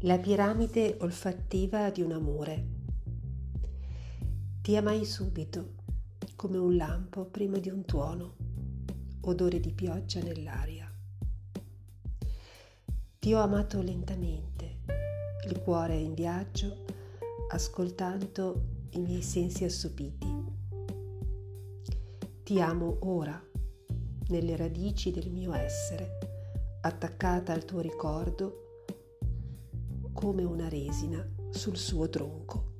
La piramide olfattiva di un amore. Ti amai subito, come un lampo prima di un tuono, odore di pioggia nell'aria. Ti ho amato lentamente, il cuore in viaggio, ascoltando i miei sensi assopiti. Ti amo ora, nelle radici del mio essere, attaccata al tuo ricordo come una resina sul suo tronco.